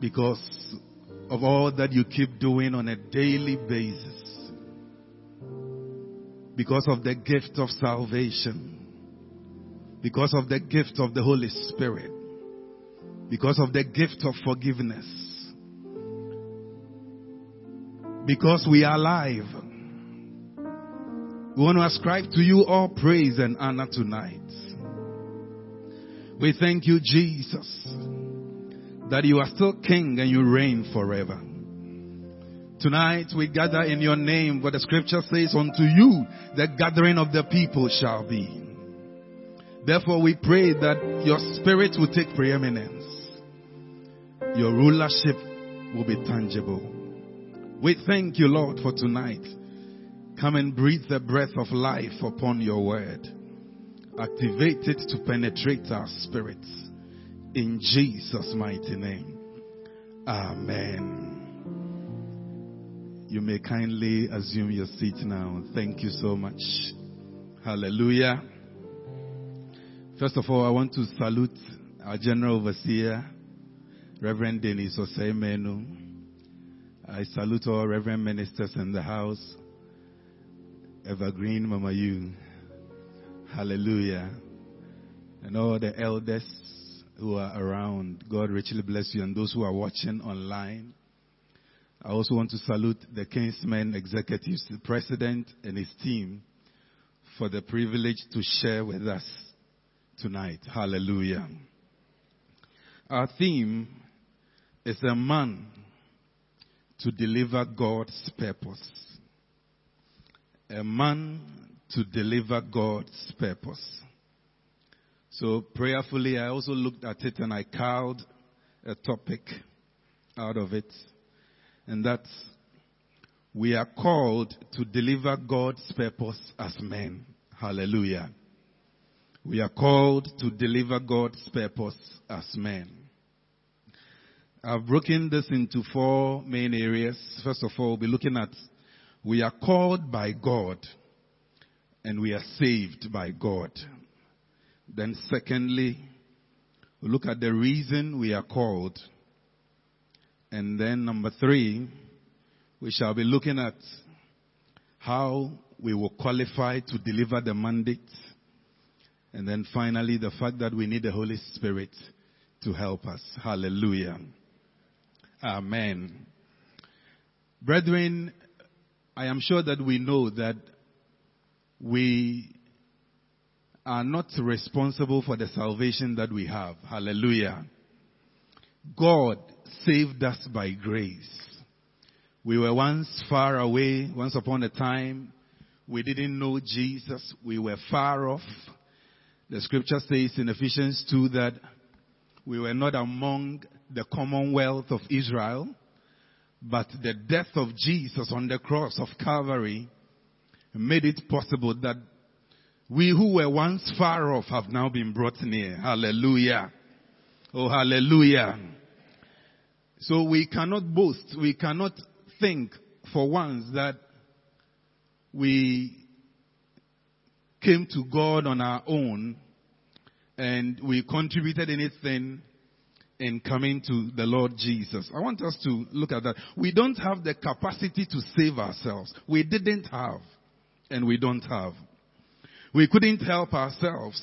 because of all that you keep doing on a daily basis. Because of the gift of salvation. Because of the gift of the Holy Spirit. Because of the gift of forgiveness. Because we are alive. We want to ascribe to you all praise and honor tonight. We thank you, Jesus, that you are still King and you reign forever. Tonight we gather in your name, but the scripture says, unto you the gathering of the people shall be. Therefore we pray that your spirit will take preeminence. Your rulership will be tangible. We thank you, Lord, for tonight. Come and breathe the breath of life upon your word. Activate it to penetrate our spirits. In Jesus' mighty name. Amen. You may kindly assume your seat now. Thank you so much. Hallelujah. First of all, I want to salute our General Overseer, Reverend Denis Oseimenu. I salute all Reverend Ministers in the house. Evergreen Mama You. Hallelujah. And all the elders who are around, God richly bless you. And those who are watching online. I also want to salute the Kingsmen executives, the president and his team for the privilege to share with us tonight. Hallelujah. Our theme is a man to deliver God's purpose. A man to deliver God's purpose. So prayerfully, I also looked at it and I carved a topic out of it. And that's we are called to deliver God's purpose as men. Hallelujah. We are called to deliver God's purpose as men. I've broken this into four main areas. First of all, we'll be looking at we are called by God and we are saved by God. Then secondly, we look at the reason we are called. And then number three, we shall be looking at how we will qualify to deliver the mandate. And then finally, the fact that we need the Holy Spirit to help us. Hallelujah. Amen. Brethren, I am sure that we know that we are not responsible for the salvation that we have. Hallelujah. God saved us by grace. We were once far away, once upon a time. We didn't know Jesus. We were far off. The scripture says in Ephesians 2 that we were not among the commonwealth of Israel, but the death of Jesus on the cross of Calvary made it possible that we who were once far off have now been brought near. Hallelujah. Oh, hallelujah. So we cannot boast, we cannot think for once that we came to God on our own and we contributed anything in coming to the Lord Jesus. I want us to look at that. We don't have the capacity to save ourselves. We didn't have and we don't have. We couldn't help ourselves.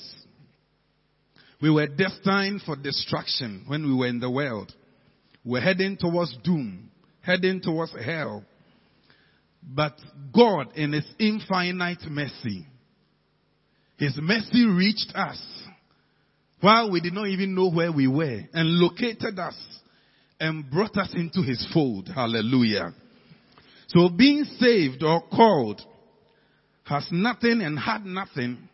We were destined for destruction when we were in the world. We're heading towards doom, heading towards hell. But God, in His infinite mercy, His mercy reached us while we did not even know where we were and located us and brought us into His fold. Hallelujah. So being saved or called has nothing and had nothing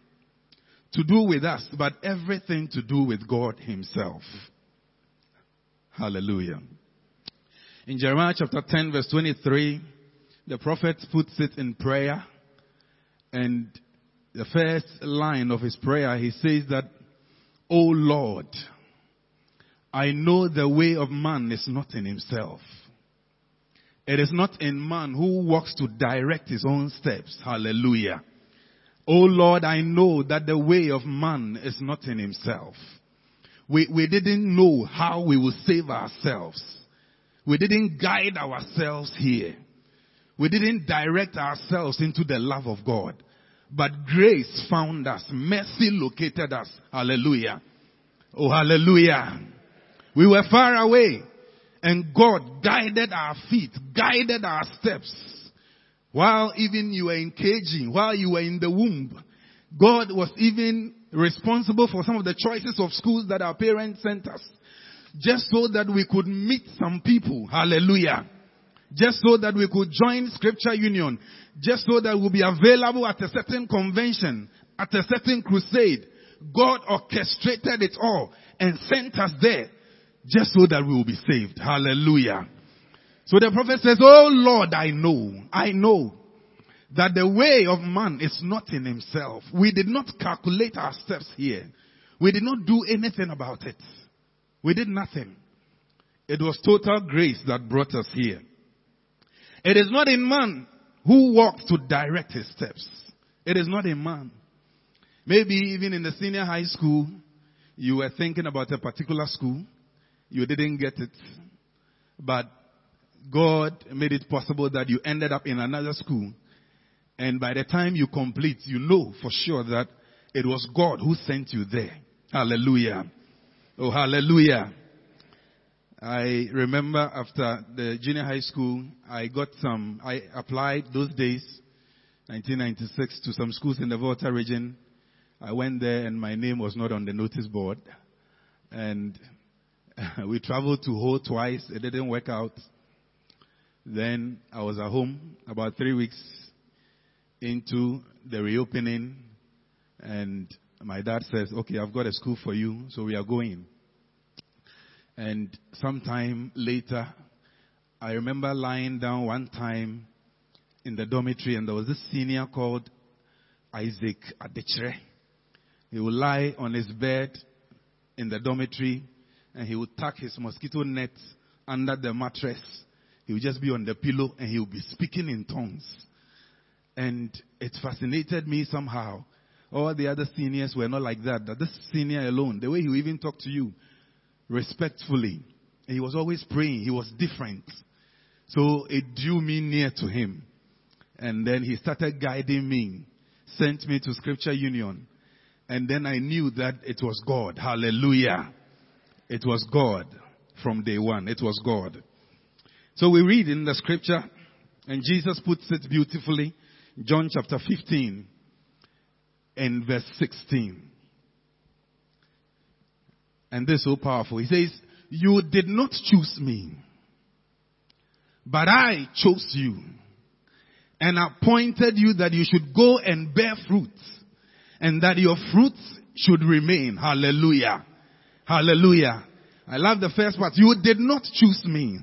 to do with us, but everything to do with God Himself. Hallelujah. In Jeremiah chapter 10 verse 23, the prophet puts it in prayer and the first line of his prayer, he says that, O Lord, I know the way of man is not in himself. It is not in man who walks to direct his own steps. Hallelujah. Oh Lord, I know that the way of man is not in himself. We, we didn't know how we will save ourselves. We didn't guide ourselves here. We didn't direct ourselves into the love of God. But grace found us. Mercy located us. Hallelujah. Oh, hallelujah. We were far away and God guided our feet, guided our steps. While even you were in KG, while you were in the womb, God was even responsible for some of the choices of schools that our parents sent us. Just so that we could meet some people. Hallelujah. Just so that we could join scripture union. Just so that we'll be available at a certain convention, at a certain crusade. God orchestrated it all and sent us there just so that we will be saved. Hallelujah. So the prophet says, Oh Lord, I know, I know that the way of man is not in himself. We did not calculate our steps here. We did not do anything about it. We did nothing. It was total grace that brought us here. It is not in man who walks to direct his steps. It is not in man. Maybe even in the senior high school, you were thinking about a particular school. You didn't get it. But God made it possible that you ended up in another school. And by the time you complete, you know for sure that it was God who sent you there. Hallelujah. Oh, hallelujah. I remember after the junior high school, I got some, I applied those days, 1996, to some schools in the Volta region. I went there and my name was not on the notice board. And we traveled to Ho twice. It didn't work out. Then I was at home about three weeks into the reopening and my dad says, okay, I've got a school for you. So we are going. And sometime later, I remember lying down one time in the dormitory and there was this senior called Isaac Adechre. He would lie on his bed in the dormitory and he would tuck his mosquito net under the mattress. He would just be on the pillow and he would be speaking in tongues. And it fascinated me somehow. All the other seniors were not like that. That this senior alone, the way he would even talk to you, respectfully. And he was always praying. He was different. So it drew me near to him. And then he started guiding me, sent me to scripture union. And then I knew that it was God. Hallelujah. It was God from day one. It was God. So we read in the scripture, and Jesus puts it beautifully, John chapter 15 and verse 16. And this is so powerful. He says, You did not choose me, but I chose you and appointed you that you should go and bear fruit and that your fruit should remain. Hallelujah. Hallelujah. I love the first part. You did not choose me.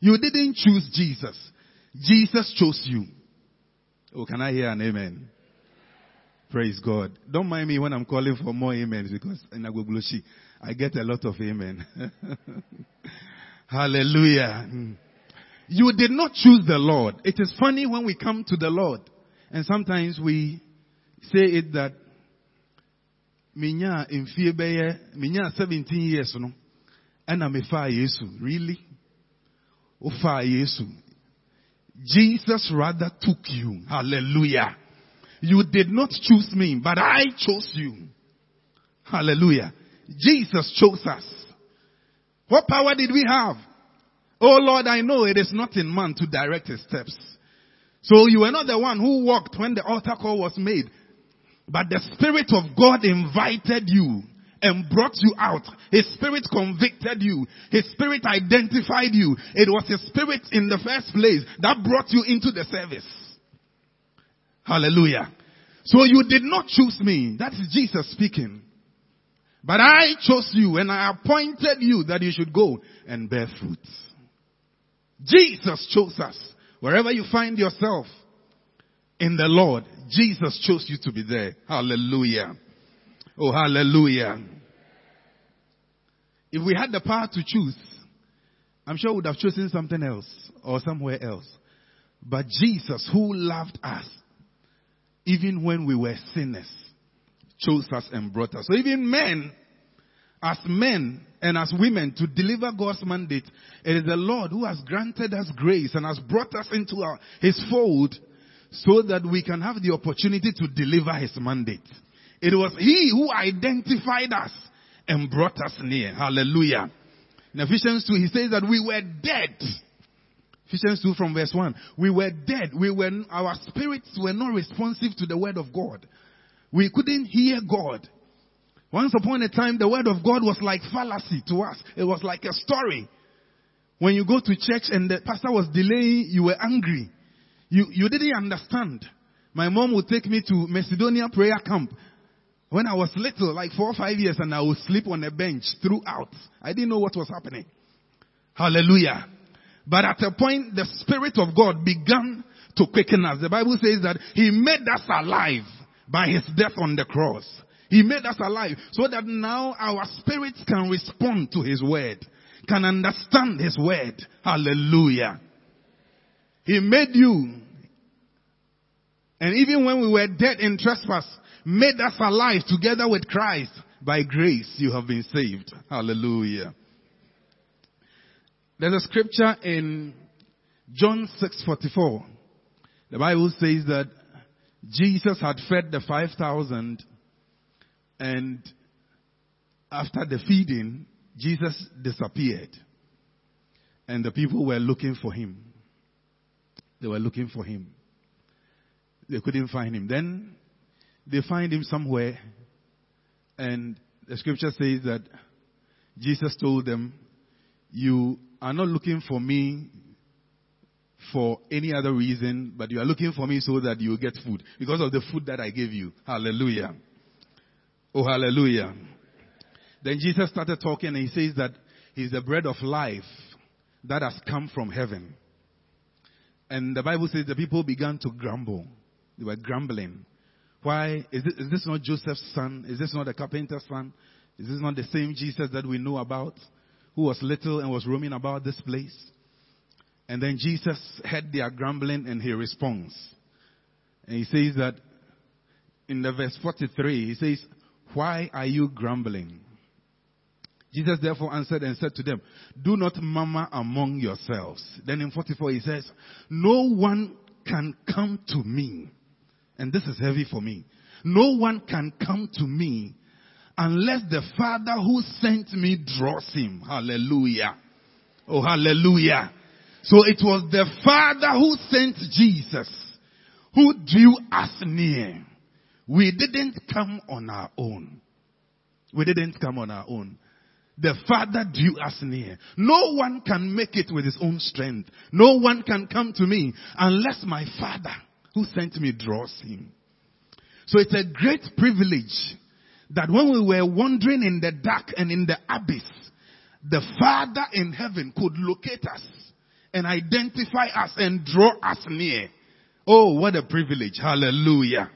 You didn't choose Jesus. Jesus chose you. Oh, can I hear an amen? Praise God. Don't mind me when I'm calling for more amens because in Agbogbloshie, I get a lot of amen. Hallelujah. You did not choose the Lord. It is funny when we come to the Lord and sometimes we say it that minya mfie bɛyɛ minya 17 years no ɛna mefaa yesu. Really? Wofaa yesu. Jesus rather took you. Hallelujah. You did not choose me but i chose you. Hallelujah. Jesus chose us. What power did we have? Oh lord i know it is not in man to direct his steps. So you were not the one who walked when the altar call was made but the Spirit of God invited you and brought you out. His Spirit convicted you. His Spirit identified you. It was His Spirit in the first place that brought you into the service. Hallelujah. So you did not choose me. That is Jesus speaking. But I chose you and I appointed you that you should go and bear fruit. Jesus chose us. Wherever you find yourself in the Lord, Jesus chose you to be there. Hallelujah. Oh, hallelujah. If we had the power to choose, I'm sure we would have chosen something else or somewhere else. But Jesus, who loved us, even when we were sinners, chose us and brought us. So even men as men and as women to deliver God's mandate, it is the Lord who has granted us grace and has brought us into our, His fold so that we can have the opportunity to deliver His mandate. It was He who identified us and brought us near. Hallelujah. In Ephesians 2, He says that we were dead. Ephesians 2 from verse 1. We were dead. We were, our spirits were not responsive to the word of God. We couldn't hear God. Once upon a time, the word of God was like fallacy to us. It was like a story. When you go to church and the pastor was delaying, you were angry. You, you didn't understand. My mom would take me to Macedonia prayer camp when I was little, like four or five years, and I would sleep on a bench throughout. I didn't know what was happening. Hallelujah. But at a point, the Spirit of God began to quicken us. The Bible says that He made us alive by His death on the cross. He made us alive so that now our spirits can respond to His word, can understand His word. Hallelujah. He made you. And even when we were dead in trespass, made us alive together with Christ. By grace you have been saved. Hallelujah. There's a scripture in John 6:44. The Bible says that Jesus had fed the 5,000 and after the feeding, Jesus disappeared. And the people were looking for him. They were looking for him. They couldn't find him. Then they find him somewhere. And the scripture says that Jesus told them, You are not looking for me for any other reason, but you are looking for me so that you get food. Because of the food that I gave you. Hallelujah. Oh, hallelujah. Then Jesus started talking and he says that he's the bread of life that has come from heaven. And the Bible says the people began to grumble. They were grumbling. Why? Is this, is this not Joseph's son? Is this not the carpenter's son? Is this not the same Jesus that we know about? Who was little and was roaming about this place? And then Jesus heard their grumbling and he responds. And he says that in the verse 43, he says, why are you grumbling? Jesus therefore answered and said to them, Do not murmur among yourselves. Then in 44 he says, No one can come to me. And this is heavy for me. No one can come to me unless the Father who sent me draws him. Hallelujah. Oh, hallelujah. So it was the Father who sent Jesus who drew us near. We didn't come on our own. We didn't come on our own. The Father drew us near. No one can make it with his own strength. No one can come to me unless my Father who sent me draws him. So it's a great privilege that when we were wandering in the dark and in the abyss, the Father in heaven could locate us and identify us and draw us near. Oh, what a privilege. Hallelujah.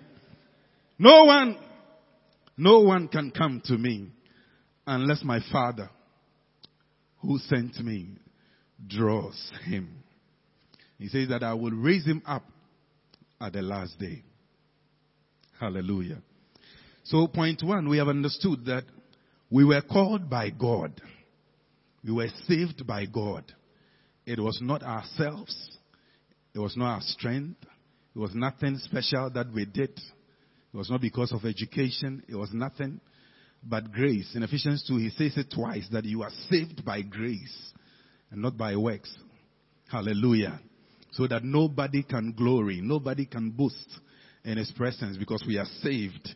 No one, no one can come to me unless my Father who sent me draws him. He says that I will raise him up at the last day. Hallelujah. So point one, we have understood that we were called by God. We were saved by God. It was not ourselves. It was not our strength. It was nothing special that we did. It was not because of education. It was nothing but grace. In Ephesians 2, he says it twice that you are saved by grace and not by works. Hallelujah. So that nobody can glory, nobody can boast in his presence because we are saved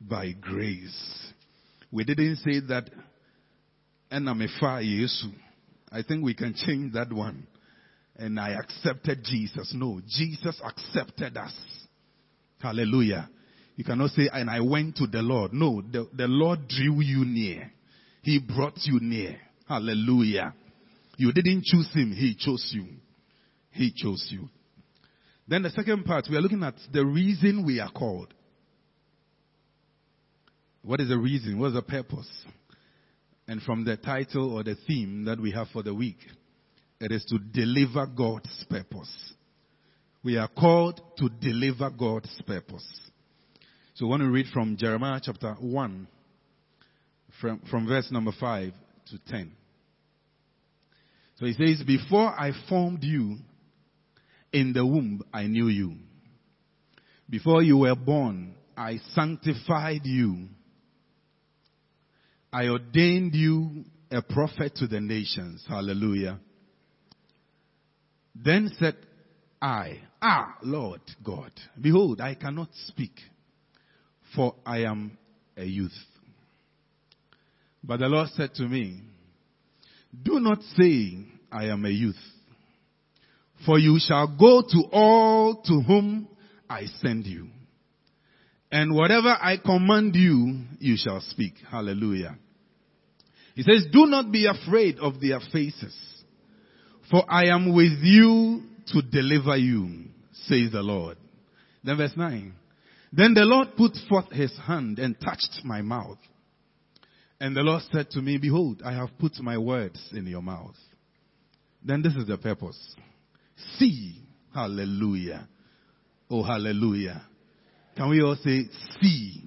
by grace. We didn't say that Yesu. I think we can change that one. And I accepted Jesus. No, Jesus accepted us. Hallelujah. You cannot say, and I went to the Lord. No, the, the Lord drew you near. He brought you near. Hallelujah. You didn't choose him, he chose you. He chose you. Then the second part, we are looking at the reason we are called. What is the reason? What is the purpose? And from the title or the theme that we have for the week, it is to deliver God's purpose. We are called to deliver God's purpose. So want to read from Jeremiah chapter 1 from, from verse number 5 to 10. So he says, Before I formed you in the womb, I knew you. Before you were born, I sanctified you. I ordained you a prophet to the nations. Hallelujah. Then said I, Ah, Lord God, behold, I cannot speak, for I am a youth. But the Lord said to me, Do not say, I am a youth, for you shall go to all to whom I send you. And whatever I command you, you shall speak. Hallelujah. He says, Do not be afraid of their faces, for I am with you to deliver you, says the Lord. Then verse 9. Then the Lord put forth his hand and touched my mouth. And the Lord said to me, Behold, I have put my words in your mouth. Then this is the purpose. See. Hallelujah. Oh, hallelujah. Can we all say, see?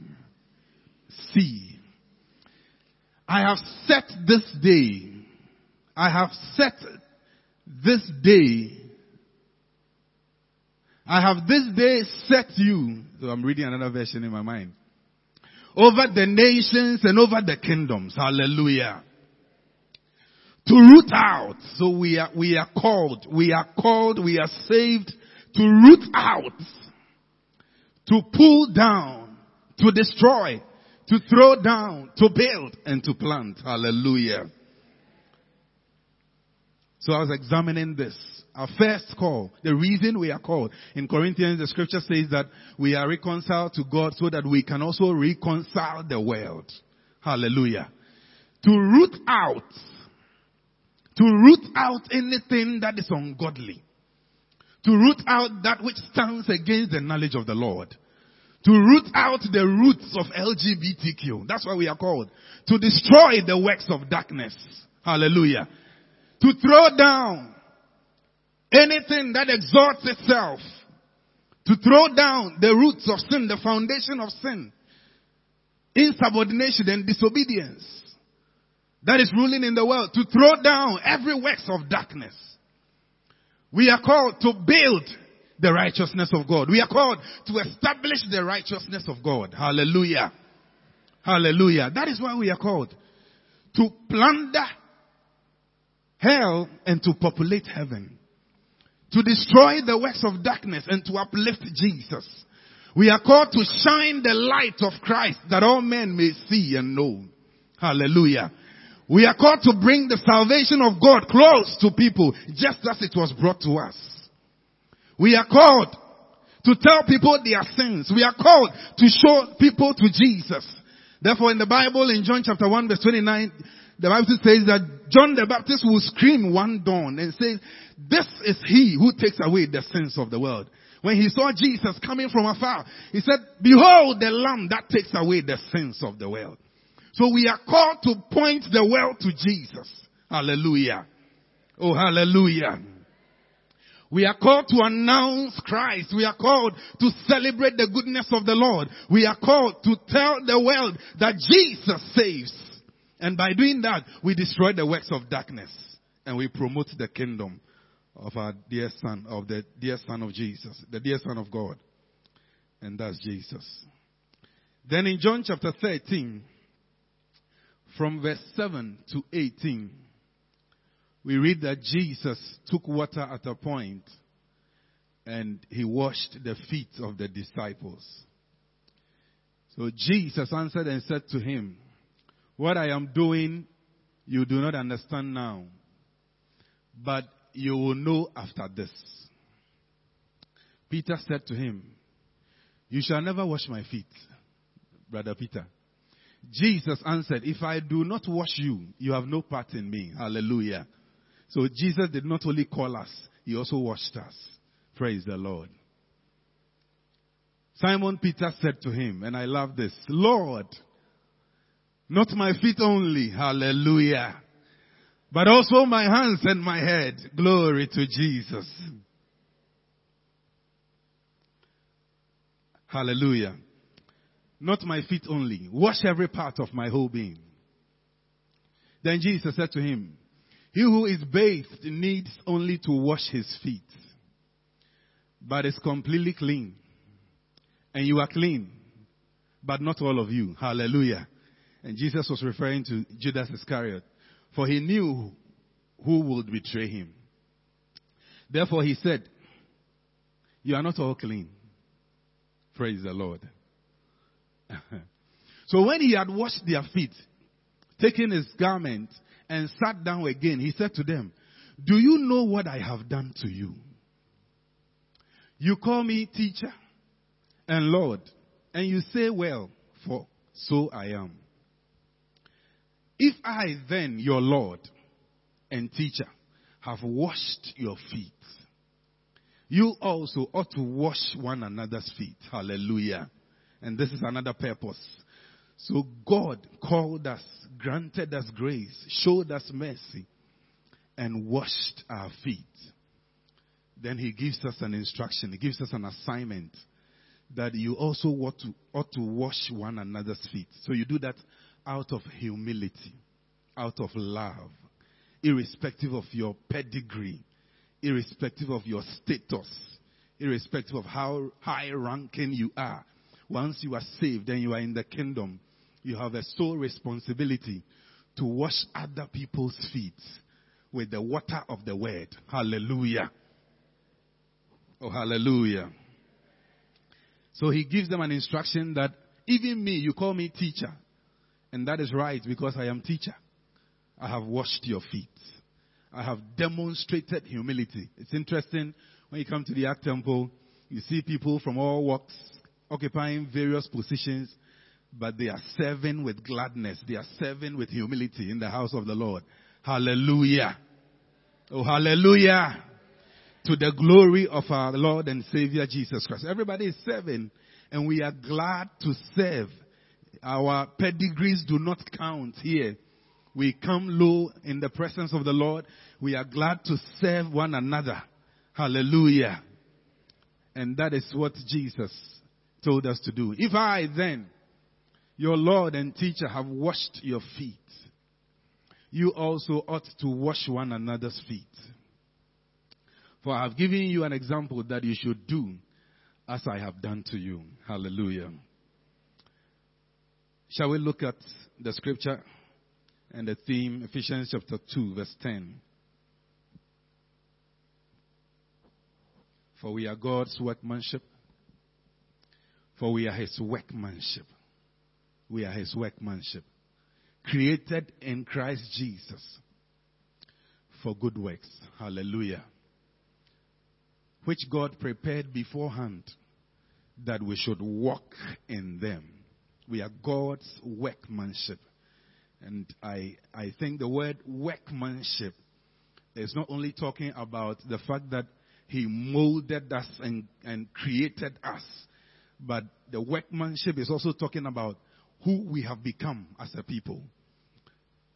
See. I have set this day. I have set this day. I have this day set you. So I'm reading another version in my mind. Over the nations and over the kingdoms. Hallelujah. To root out. So we are, we are called. We are called. We are saved to root out. To pull down. To destroy. To throw down. To build and to plant. Hallelujah. So I was examining this. Our first call, the reason we are called. In Corinthians, the scripture says that we are reconciled to God so that we can also reconcile the world. Hallelujah. To root out, to root out anything that is ungodly. To root out that which stands against the knowledge of the Lord. To root out the roots of LGBTQ. That's why we are called. To destroy the works of darkness. Hallelujah. To throw down anything that exalts itself. To throw down the roots of sin, the foundation of sin. Insubordination and disobedience. That is ruling in the world. To throw down every works of darkness. We are called to build the righteousness of God. We are called to establish the righteousness of God. Hallelujah. Hallelujah. That is why we are called. To plunder hell and to populate heaven. To destroy the works of darkness and to uplift Jesus. We are called to shine the light of Christ that all men may see and know. Hallelujah. We are called to bring the salvation of God close to people just as it was brought to us. We are called to tell people their sins. We are called to show people to Jesus. Therefore in the Bible in John chapter 1 verse 29, the Bible says that John the Baptist will scream one dawn and say, this is he who takes away the sins of the world. When he saw Jesus coming from afar, he said, behold the lamb that takes away the sins of the world. So we are called to point the world to Jesus. Hallelujah. Oh, hallelujah. We are called to announce Christ. We are called to celebrate the goodness of the Lord. We are called to tell the world that Jesus saves. And by doing that, we destroy the works of darkness and we promote the kingdom of our dear son, of the dear son of Jesus, the dear son of God. And that's Jesus. Then in John chapter 13, from verse 7 to 18, we read that Jesus took water at a point and he washed the feet of the disciples. So Jesus answered and said to him, what I am doing, you do not understand now, but you will know after this. Peter said to him, You shall never wash my feet, brother Peter. Jesus answered, If I do not wash you, you have no part in me. Hallelujah. So Jesus did not only call us, he also washed us. Praise the Lord. Simon Peter said to him, and I love this, Lord, not my feet only. Hallelujah. But also my hands and my head. Glory to Jesus. Hallelujah. Not my feet only. Wash every part of my whole being. Then Jesus said to him, He who is bathed needs only to wash his feet, but is completely clean. And you are clean, but not all of you. Hallelujah. And Jesus was referring to Judas Iscariot, for he knew who would betray him. Therefore he said, You are not all clean. Praise the Lord. so when he had washed their feet, taken his garment, and sat down again, he said to them, Do you know what I have done to you? You call me teacher and Lord, and you say, Well, for so I am. If I then, your Lord and teacher, have washed your feet, you also ought to wash one another's feet. Hallelujah. And this is another purpose. So God called us, granted us grace, showed us mercy, and washed our feet. Then he gives us an instruction, he gives us an assignment that you also ought to, ought to wash one another's feet. So you do that out of humility, out of love, irrespective of your pedigree, irrespective of your status, irrespective of how high ranking you are. Once you are saved and you are in the kingdom, you have a sole responsibility to wash other people's feet with the water of the word. Hallelujah. Oh, hallelujah. So he gives them an instruction that even me, you call me teacher. And that is right because I am teacher. I have washed your feet. I have demonstrated humility. It's interesting when you come to the Ark Temple, you see people from all walks occupying various positions, but they are serving with gladness. They are serving with humility in the house of the Lord. Hallelujah. Oh, hallelujah. To the glory of our Lord and Savior Jesus Christ. Everybody is serving and we are glad to serve. Our pedigrees do not count here. We come low in the presence of the Lord. We are glad to serve one another. Hallelujah. And that is what Jesus told us to do. If I then, your Lord and teacher, have washed your feet, you also ought to wash one another's feet. For I have given you an example that you should do as I have done to you. Hallelujah. Shall we look at the scripture and the theme, Ephesians chapter 2, verse 10? For we are God's workmanship. For we are His workmanship. We are His workmanship. Created in Christ Jesus for good works. Hallelujah. Which God prepared beforehand that we should walk in them. We are God's workmanship. And I, I think the word workmanship is not only talking about the fact that He molded us and, and created us, but the workmanship is also talking about who we have become as a people.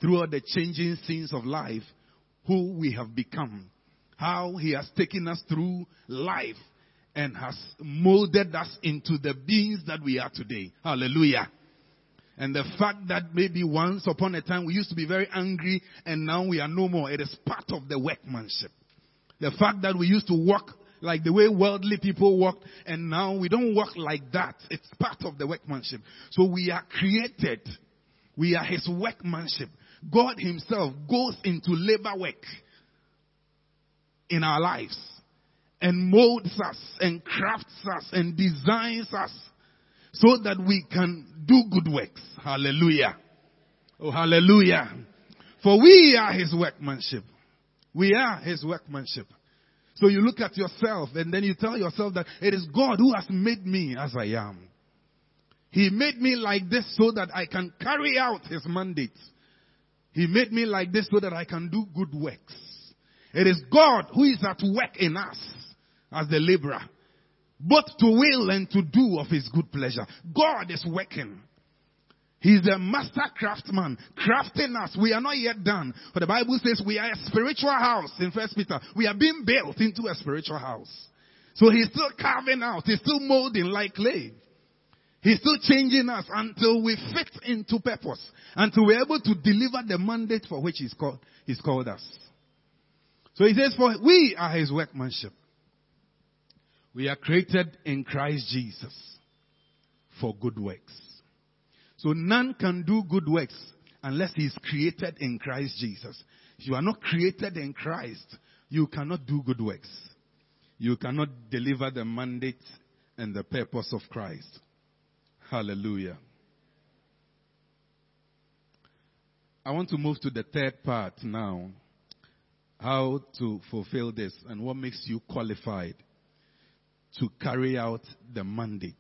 Throughout the changing scenes of life, who we have become. How He has taken us through life and has molded us into the beings that we are today. Hallelujah. And the fact that maybe once upon a time we used to be very angry and now we are no more, it is part of the workmanship. The fact that we used to walk like the way worldly people walk and now we don't walk like that. It's part of the workmanship. So we are created. We are his workmanship. God himself goes into labor work in our lives and molds us and crafts us and designs us so that we can do good works. Hallelujah. Oh, hallelujah. For we are his workmanship. We are his workmanship. So you look at yourself and then you tell yourself that it is God who has made me as I am. He made me like this so that I can carry out his mandate. He made me like this so that I can do good works. It is God who is at work in us as the laborer both to will and to do of his good pleasure. God is working. He's the master craftsman, crafting us. We are not yet done. But the Bible says we are a spiritual house in First Peter. We are being built into a spiritual house. So he's still carving out. He's still molding like clay. He's still changing us until we fit into purpose, until we're able to deliver the mandate for which He's called, He's called us. So He says, for we are His workmanship. We are created in Christ Jesus for good works. So none can do good works unless he is created in Christ Jesus. If you are not created in Christ, you cannot do good works. You cannot deliver the mandate and the purpose of Christ. Hallelujah. I want to move to the third part now. How to fulfill this and what makes you qualified to carry out the mandate.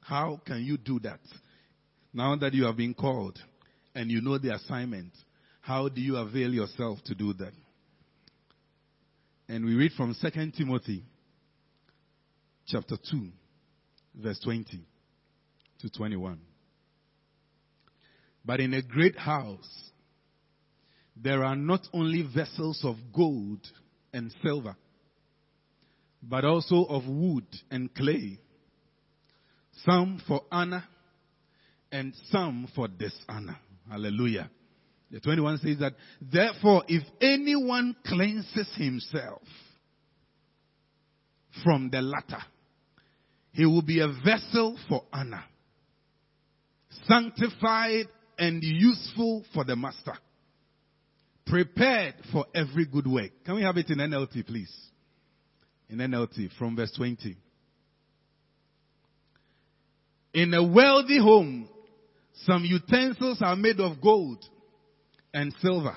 How can you do that? Now that you have been called and you know the assignment, how do you avail yourself to do that? And we read from 2 Timothy chapter 2, verse 20 to 21. But in a great house, there are not only vessels of gold and silver, but also of wood and clay, some for honor and some for dishonor. Hallelujah. The 21 says that, therefore, if anyone cleanses himself from the latter, he will be a vessel for honor, sanctified and useful for the master, prepared for every good work. Can we have it in NLT, please? In NLT, from verse 20. In a wealthy home, some utensils are made of gold and silver,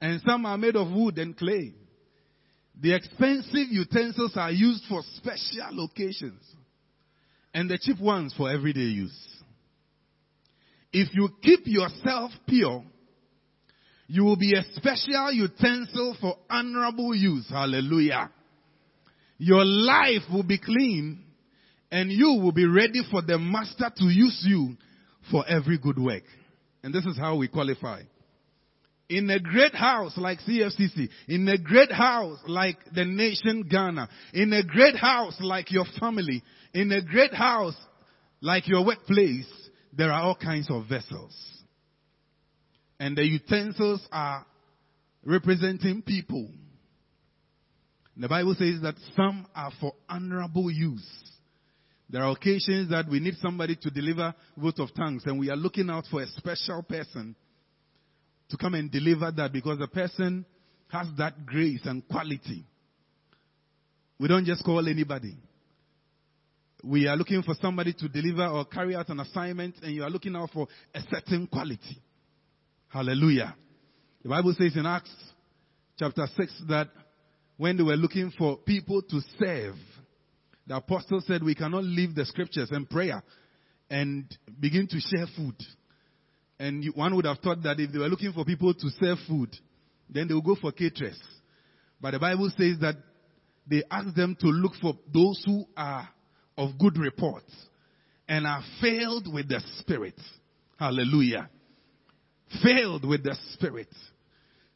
and some are made of wood and clay. The expensive utensils are used for special occasions, and the cheap ones for everyday use. If you keep yourself pure, you will be a special utensil for honorable use. Hallelujah. Your life will be clean and you will be ready for the master to use you for every good work. And this is how we qualify. In a great house like CFCC, in a great house like the nation Ghana, in a great house like your family, in a great house like your workplace, there are all kinds of vessels. And the utensils are representing people. The Bible says that some are for honorable use there are occasions that we need somebody to deliver vote of tongues and we are looking out for a special person to come and deliver that because the person has that grace and quality. We don't just call anybody. We are looking for somebody to deliver or carry out an assignment and you are looking out for a certain quality. Hallelujah. The Bible says in Acts chapter 6 that when they were looking for people to serve, the apostle said we cannot leave the scriptures and prayer and begin to share food. And one would have thought that if they were looking for people to serve food, then they would go for caterers. But the Bible says that they asked them to look for those who are of good report and are filled with the Spirit. Hallelujah. Filled with the Spirit.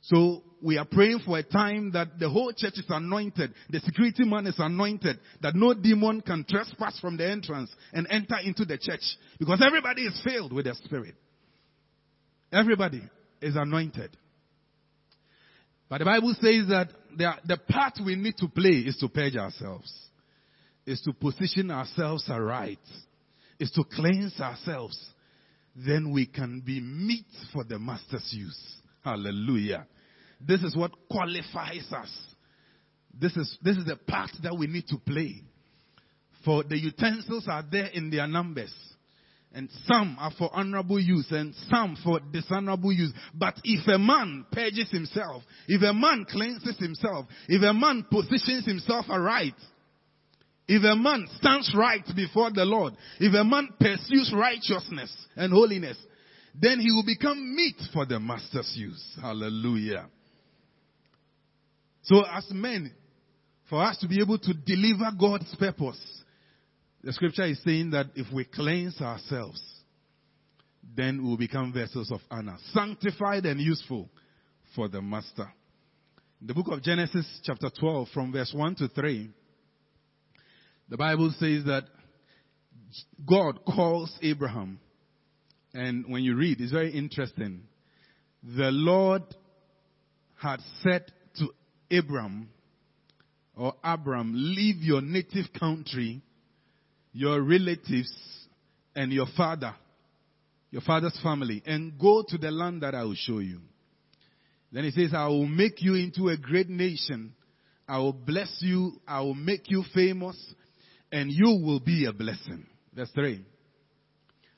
So we are praying for a time that the whole church is anointed, the security man is anointed, that no demon can trespass from the entrance and enter into the church because everybody is filled with the Spirit. Everybody is anointed. But the Bible says that the, the part we need to play is to purge ourselves, is to position ourselves aright, is to cleanse ourselves. Then we can be meet for the master's use. Hallelujah. This is what qualifies us. This is, this is the part that we need to play. For the utensils are there in their numbers. And some are for honorable use and some for dishonorable use. But if a man purges himself, if a man cleanses himself, if a man positions himself aright, if a man stands right before the Lord, if a man pursues righteousness and holiness, then he will become meet for the master's use. Hallelujah. So as men, for us to be able to deliver God's purpose, the scripture is saying that if we cleanse ourselves, then we will become vessels of honor, sanctified and useful for the master. In the book of Genesis chapter 12 from verse 1 to 3, the Bible says that God calls Abraham. And when you read, it's very interesting. The Lord had to Abram, or Abram, leave your native country, your relatives, and your father, your father's family, and go to the land that I will show you. Then he says, I will make you into a great nation. I will bless you. I will make you famous, and you will be a blessing. Verse 3.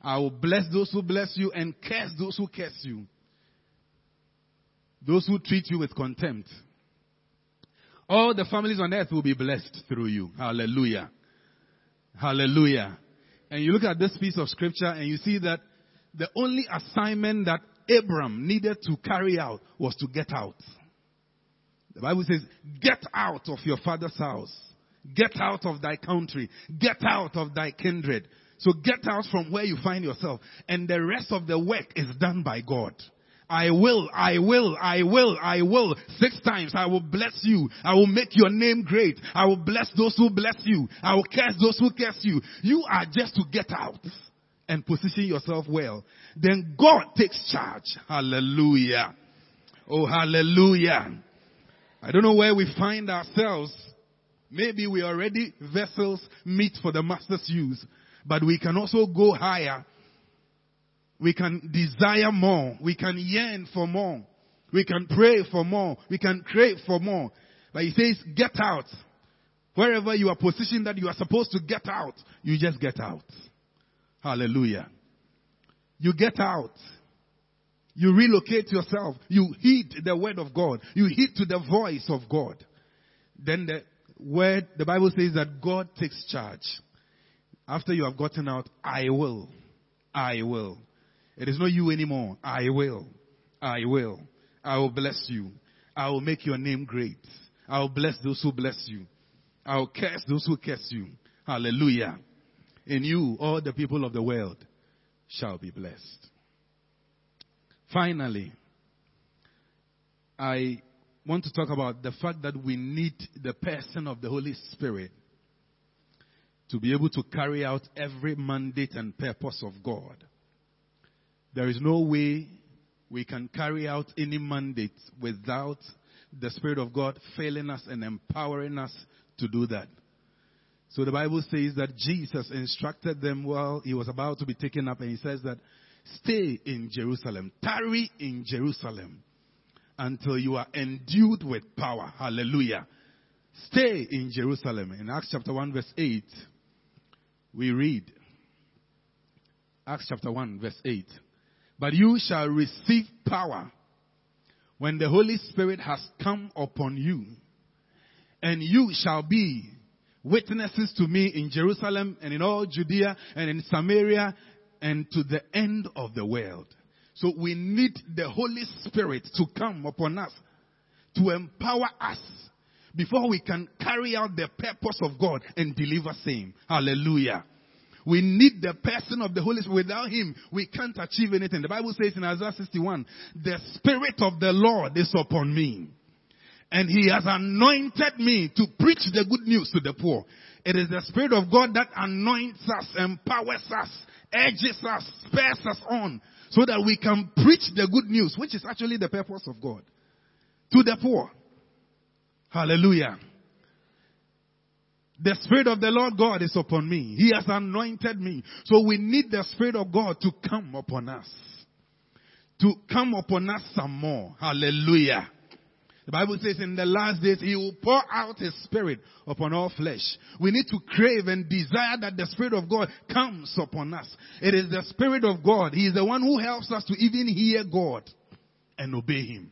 I will bless those who bless you and curse those who curse you. Those who treat you with contempt. All the families on earth will be blessed through you. Hallelujah. Hallelujah. And you look at this piece of scripture and you see that the only assignment that Abram needed to carry out was to get out. The Bible says, get out of your father's house. Get out of thy country. Get out of thy kindred. So get out from where you find yourself. And the rest of the work is done by God. I will, I will, I will, I will. Six times I will bless you. I will make your name great. I will bless those who bless you. I will curse those who curse you. You are just to get out and position yourself well. Then God takes charge. Hallelujah. Oh, hallelujah. I don't know where we find ourselves. Maybe we are already vessels meet for the master's use, but we can also go higher we can desire more. We can yearn for more. We can pray for more. We can crave for more. But he says, get out. Wherever you are positioned that you are supposed to get out, you just get out. Hallelujah. You get out. You relocate yourself. You heed the word of God. You heed to the voice of God. Then the word, the Bible says that God takes charge. After you have gotten out, I will. I will. It is not you anymore. I will. I will. I will bless you. I will make your name great. I will bless those who bless you. I will curse those who curse you. Hallelujah. In you, all the people of the world shall be blessed. Finally, I want to talk about the fact that we need the person of the Holy Spirit to be able to carry out every mandate and purpose of God. There is no way we can carry out any mandate without the Spirit of God failing us and empowering us to do that. So the Bible says that Jesus instructed them while he was about to be taken up and he says that stay in Jerusalem, tarry in Jerusalem until you are endued with power. Hallelujah. Stay in Jerusalem. In Acts chapter 1 verse 8, we read, Acts chapter 1 verse 8. But you shall receive power when the Holy Spirit has come upon you. And you shall be witnesses to me in Jerusalem and in all Judea and in Samaria and to the end of the world. So we need the Holy Spirit to come upon us to empower us before we can carry out the purpose of God and deliver same. Hallelujah. We need the person of the Holy Spirit. Without Him, we can't achieve anything. The Bible says in Isaiah 61, the Spirit of the Lord is upon me. And He has anointed me to preach the good news to the poor. It is the Spirit of God that anoints us, empowers us, edges us, spurs us on, so that we can preach the good news, which is actually the purpose of God, to the poor. Hallelujah. The Spirit of the Lord God is upon me. He has anointed me. So we need the Spirit of God to come upon us. To come upon us some more. Hallelujah. The Bible says in the last days He will pour out His Spirit upon all flesh. We need to crave and desire that the Spirit of God comes upon us. It is the Spirit of God. He is the one who helps us to even hear God and obey Him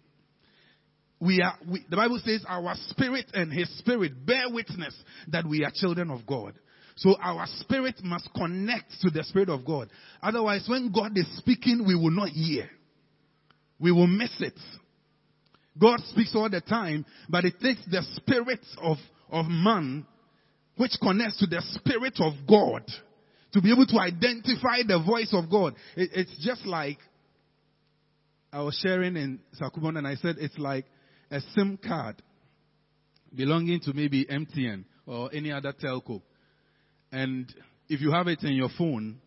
we are, we, the Bible says our spirit and his spirit bear witness that we are children of God. So our spirit must connect to the spirit of God. Otherwise, when God is speaking, we will not hear. We will miss it. God speaks all the time, but it takes the spirit of, of man, which connects to the spirit of God, to be able to identify the voice of God. It, it's just like I was sharing in Sakumono and I said it's like a SIM card belonging to maybe MTN or any other telco. And if you have it in your phone,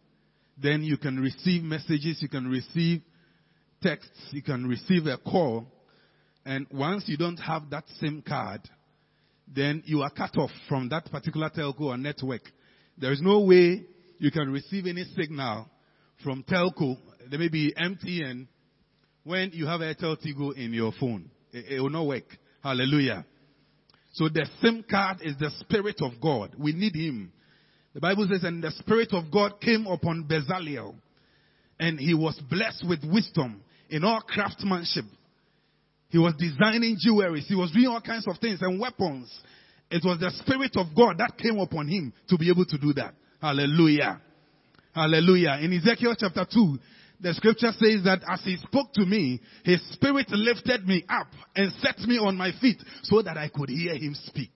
then you can receive messages, you can receive texts, you can receive a call. And once you don't have that SIM card, then you are cut off from that particular telco or network. There is no way you can receive any signal from telco, there may be MTN, when you have Airtel Tigo in your phone. It, it will not work. Hallelujah. So the SIM card is the Spirit of God. We need Him. The Bible says, and the Spirit of God came upon Bezalel, and he was blessed with wisdom in all craftsmanship. He was designing jewelry. He was doing all kinds of things and weapons. It was the Spirit of God that came upon him to be able to do that. Hallelujah. Hallelujah. In Ezekiel chapter 2, the scripture says that as he spoke to me, his spirit lifted me up and set me on my feet so that I could hear him speak.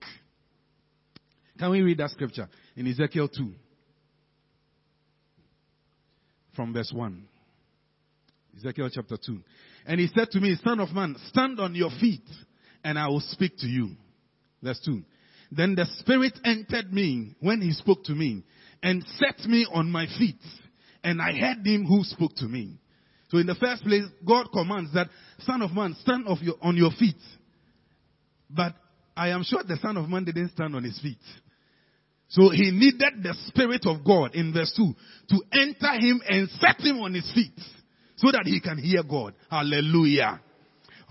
Can we read that scripture in Ezekiel 2? From verse 1. Ezekiel chapter 2. And he said to me, Son of man, stand on your feet and I will speak to you. Verse 2. Then the Spirit entered me when he spoke to me and set me on my feet. And I heard him who spoke to me. So in the first place, God commands that, Son of man, stand your, on your feet. But I am sure the Son of Man didn't stand on his feet. So he needed the Spirit of God in verse 2 to enter him and set him on his feet so that he can hear God. Hallelujah.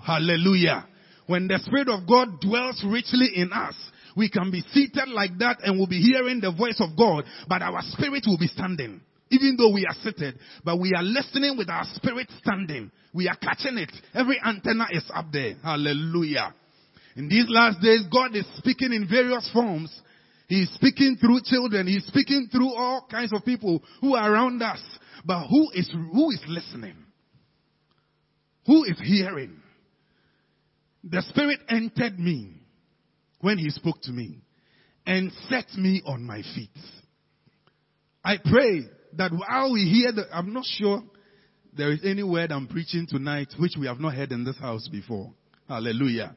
Hallelujah. When the Spirit of God dwells richly in us, we can be seated like that and we'll be hearing the voice of God, but our spirit will be standing. Even though we are seated, but we are listening with our spirit standing. We are catching it. Every antenna is up there. Hallelujah. In these last days, God is speaking in various forms. He is speaking through children. He is speaking through all kinds of people who are around us. But who is, who is listening? Who is hearing? The Spirit entered me when He spoke to me and set me on my feet. I pray that while we hear the, I'm not sure there is any word I'm preaching tonight which we have not heard in this house before. Hallelujah.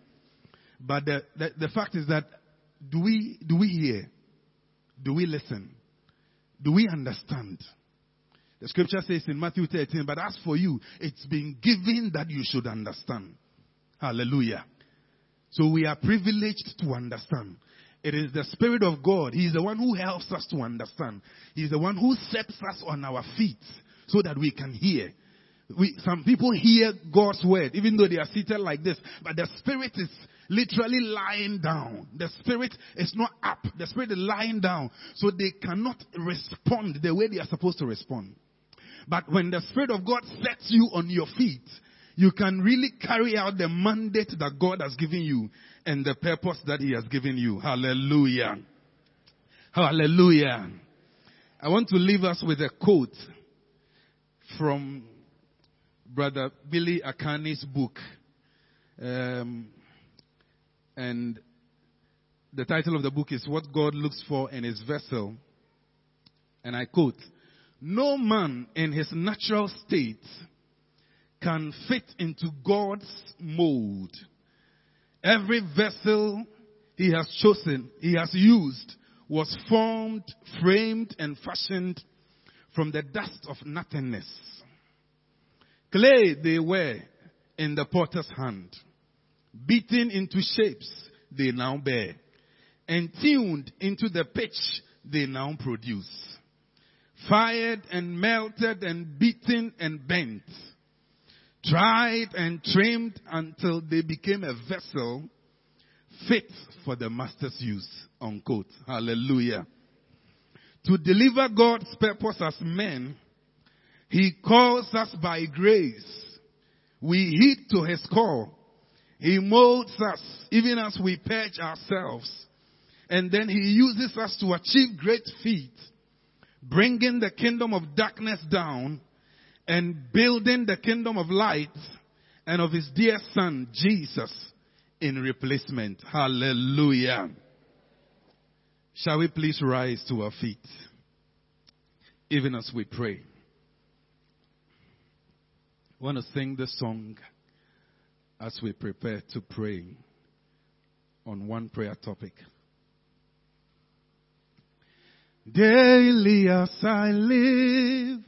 But the, the, the fact is that do we, do we hear? Do we listen? Do we understand? The scripture says in Matthew 13, but as for you, it's been given that you should understand. Hallelujah. So we are privileged to understand. It is the Spirit of God. He is the one who helps us to understand. He is the one who sets us on our feet so that we can hear. We, some people hear God's word even though they are seated like this, but the Spirit is literally lying down. The Spirit is not up. The Spirit is lying down so they cannot respond the way they are supposed to respond. But when the Spirit of God sets you on your feet, you can really carry out the mandate that God has given you and the purpose that He has given you. Hallelujah. Hallelujah. I want to leave us with a quote from Brother Billy Akani's book. Um, and the title of the book is What God Looks For in His Vessel. And I quote, no man in his natural state can fit into God's mold. Every vessel he has chosen, he has used, was formed, framed, and fashioned from the dust of nothingness. Clay they were in the potter's hand, beaten into shapes they now bear, and tuned into the pitch they now produce fired and melted and beaten and bent, tried and trimmed until they became a vessel fit for the master's use. Unquote. Hallelujah. To deliver God's purpose as men, He calls us by grace. We heed to His call. He molds us even as we purge ourselves. And then He uses us to achieve great feats bringing the kingdom of darkness down and building the kingdom of light and of his dear son, Jesus, in replacement. Hallelujah. Shall we please rise to our feet, even as we pray? I want to sing this song as we prepare to pray on one prayer topic. Daily as I live,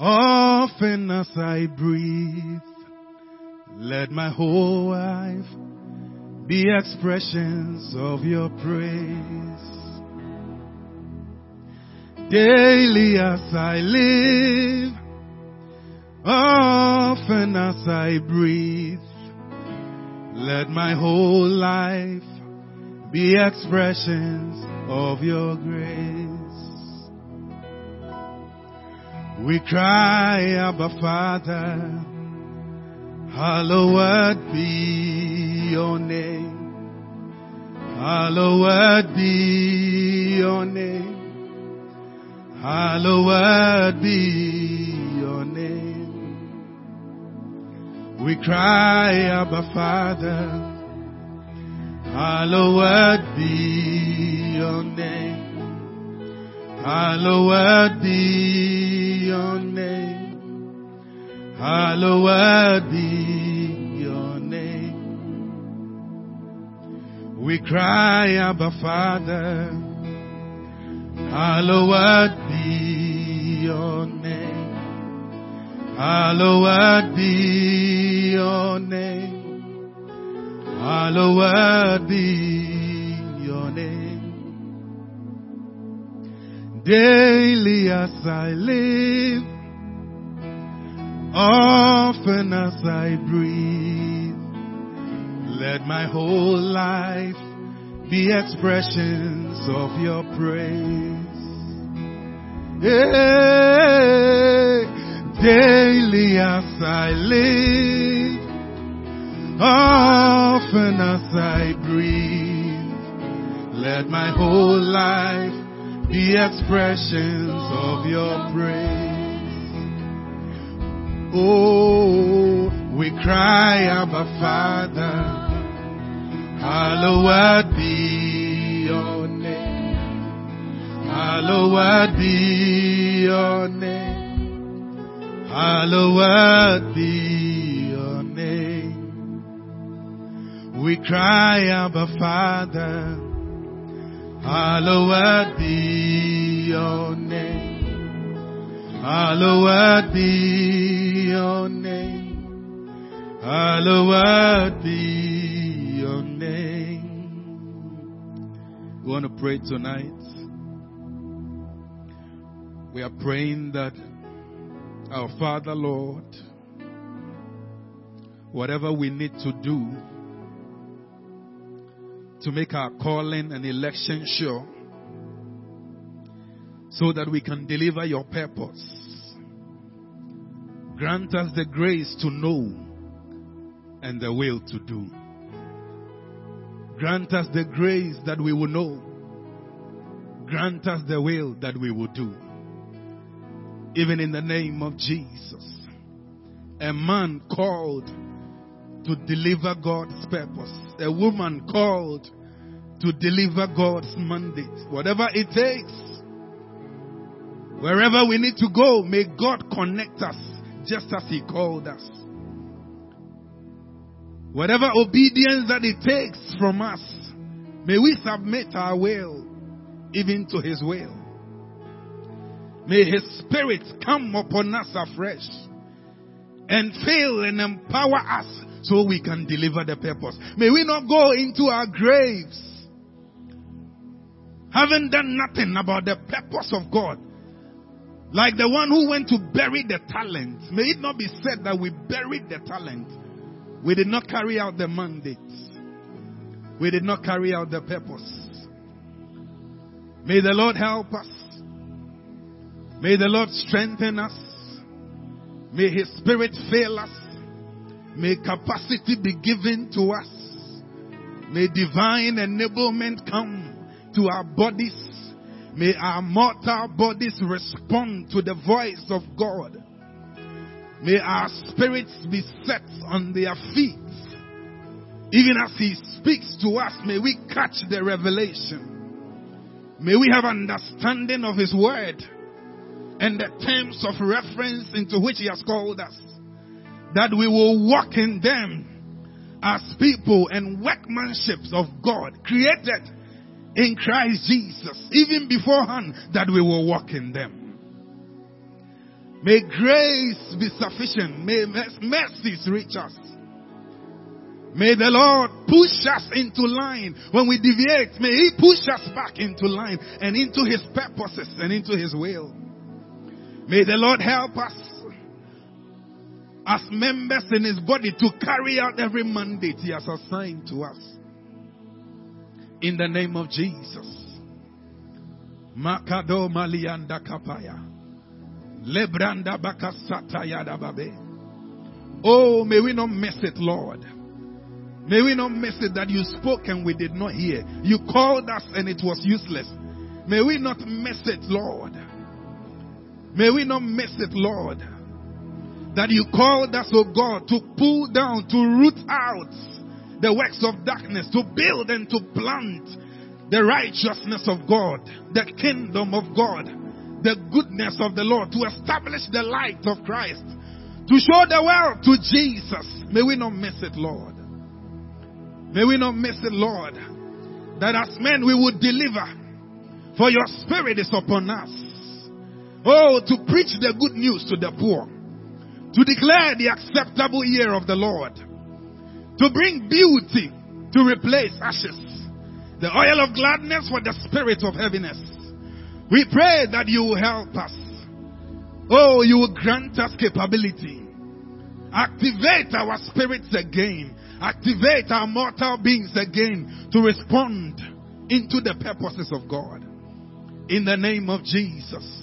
often as I breathe, let my whole life be expressions of your praise. Daily as I live, often as I breathe, let my whole life be expressions of your grace. We cry, Abba Father, hallowed be your name. Hallowed be your name. Hallowed be your name. We cry, Abba Father, hallowed be your name. Hallowed be your name. Hallowed be your name. We cry, Abba Father, hallowed be your name. Hallowed be your name. Hallowed be Daily as I live, often as I breathe, let my whole life be expressions of your praise. Yeah, daily as I live, often as I breathe, let my whole life be expressions of your praise. Oh, we cry, Abba Father, hallowed be your name. Hallowed be your name. Hallowed be your name. We cry, Abba Father, hallowed be your name. Hallowed be your name. Hallowed be your name. We want to pray tonight. We are praying that our Father, Lord, whatever we need to do to make our calling and election sure, so that we can deliver your purpose. Grant us the grace to know and the will to do. Grant us the grace that we will know. Grant us the will that we will do. Even in the name of Jesus. A man called to deliver God's purpose. A woman called to deliver God's mandate. Whatever it takes. Wherever we need to go, may God connect us just as He called us. Whatever obedience that it takes from us, may we submit our will even to His will. May His Spirit come upon us afresh and fill and empower us so we can deliver the purpose. May we not go into our graves having done nothing about the purpose of God. Like the one who went to bury the talent. May it not be said that we buried the talent. We did not carry out the mandate. We did not carry out the purpose. May the Lord help us. May the Lord strengthen us. May His Spirit fill us. May capacity be given to us. May divine enablement come to our bodies. May our mortal bodies respond to the voice of God. May our spirits be set on their feet. Even as He speaks to us, may we catch the revelation. May we have understanding of His word and the terms of reference into which He has called us. That we will walk in them as people and workmanships of God, created in Christ Jesus, even beforehand that we will walk in them. May grace be sufficient. May mercies reach us. May the Lord push us into line. When we deviate, may He push us back into line and into His purposes and into His will. May the Lord help us as members in His body to carry out every mandate He has assigned to us. In the name of Jesus. Makado Malianda Kapaya. Lebranda Bakasata Yadababe. Oh, may we not miss it, Lord. May we not miss it that you spoke and we did not hear. You called us and it was useless. May we not miss it, Lord. May we not miss it, Lord. That you called us, oh God, to pull down, to root out the works of darkness, to build and to plant the righteousness of God, the kingdom of God, the goodness of the Lord, to establish the light of Christ, to show the world to Jesus. May we not miss it, Lord. May we not miss it, Lord, that as men we would deliver, for your spirit is upon us. Oh, to preach the good news to the poor, to declare the acceptable year of the Lord, to bring beauty to replace ashes, the oil of gladness for the spirit of heaviness. We pray that you will help us. Oh, you will grant us capability. Activate our spirits again activate our mortal beings again to respond into the purposes of God. In the name of Jesus.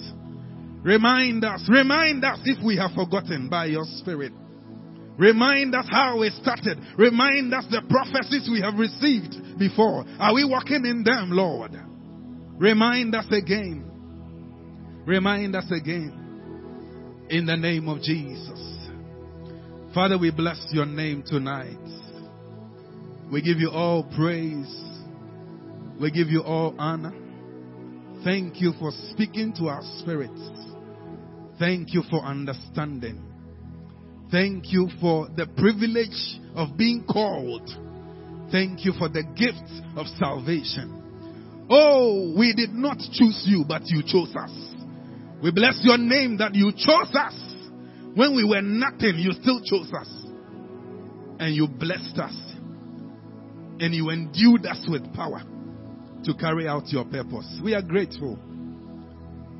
Remind us, remind us if we have forgotten by your spirit. Remind us how we started. Remind us the prophecies we have received before. Are we walking in them, Lord? Remind us again. Remind us again. In the name of Jesus. Father, we bless your name tonight. We give you all praise. We give you all honor. Thank you for speaking to our spirits. Thank you for understanding. Thank you for the privilege of being called. Thank you for the gift of salvation. Oh, we did not choose you, but you chose us. We bless your name that you chose us. When we were nothing, you still chose us. And you blessed us and you endued us with power to carry out your purpose. We are grateful.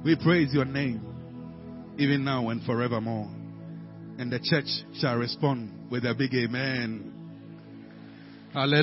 We praise your name, even now and forevermore. And the church shall respond with a big amen. Hallelujah.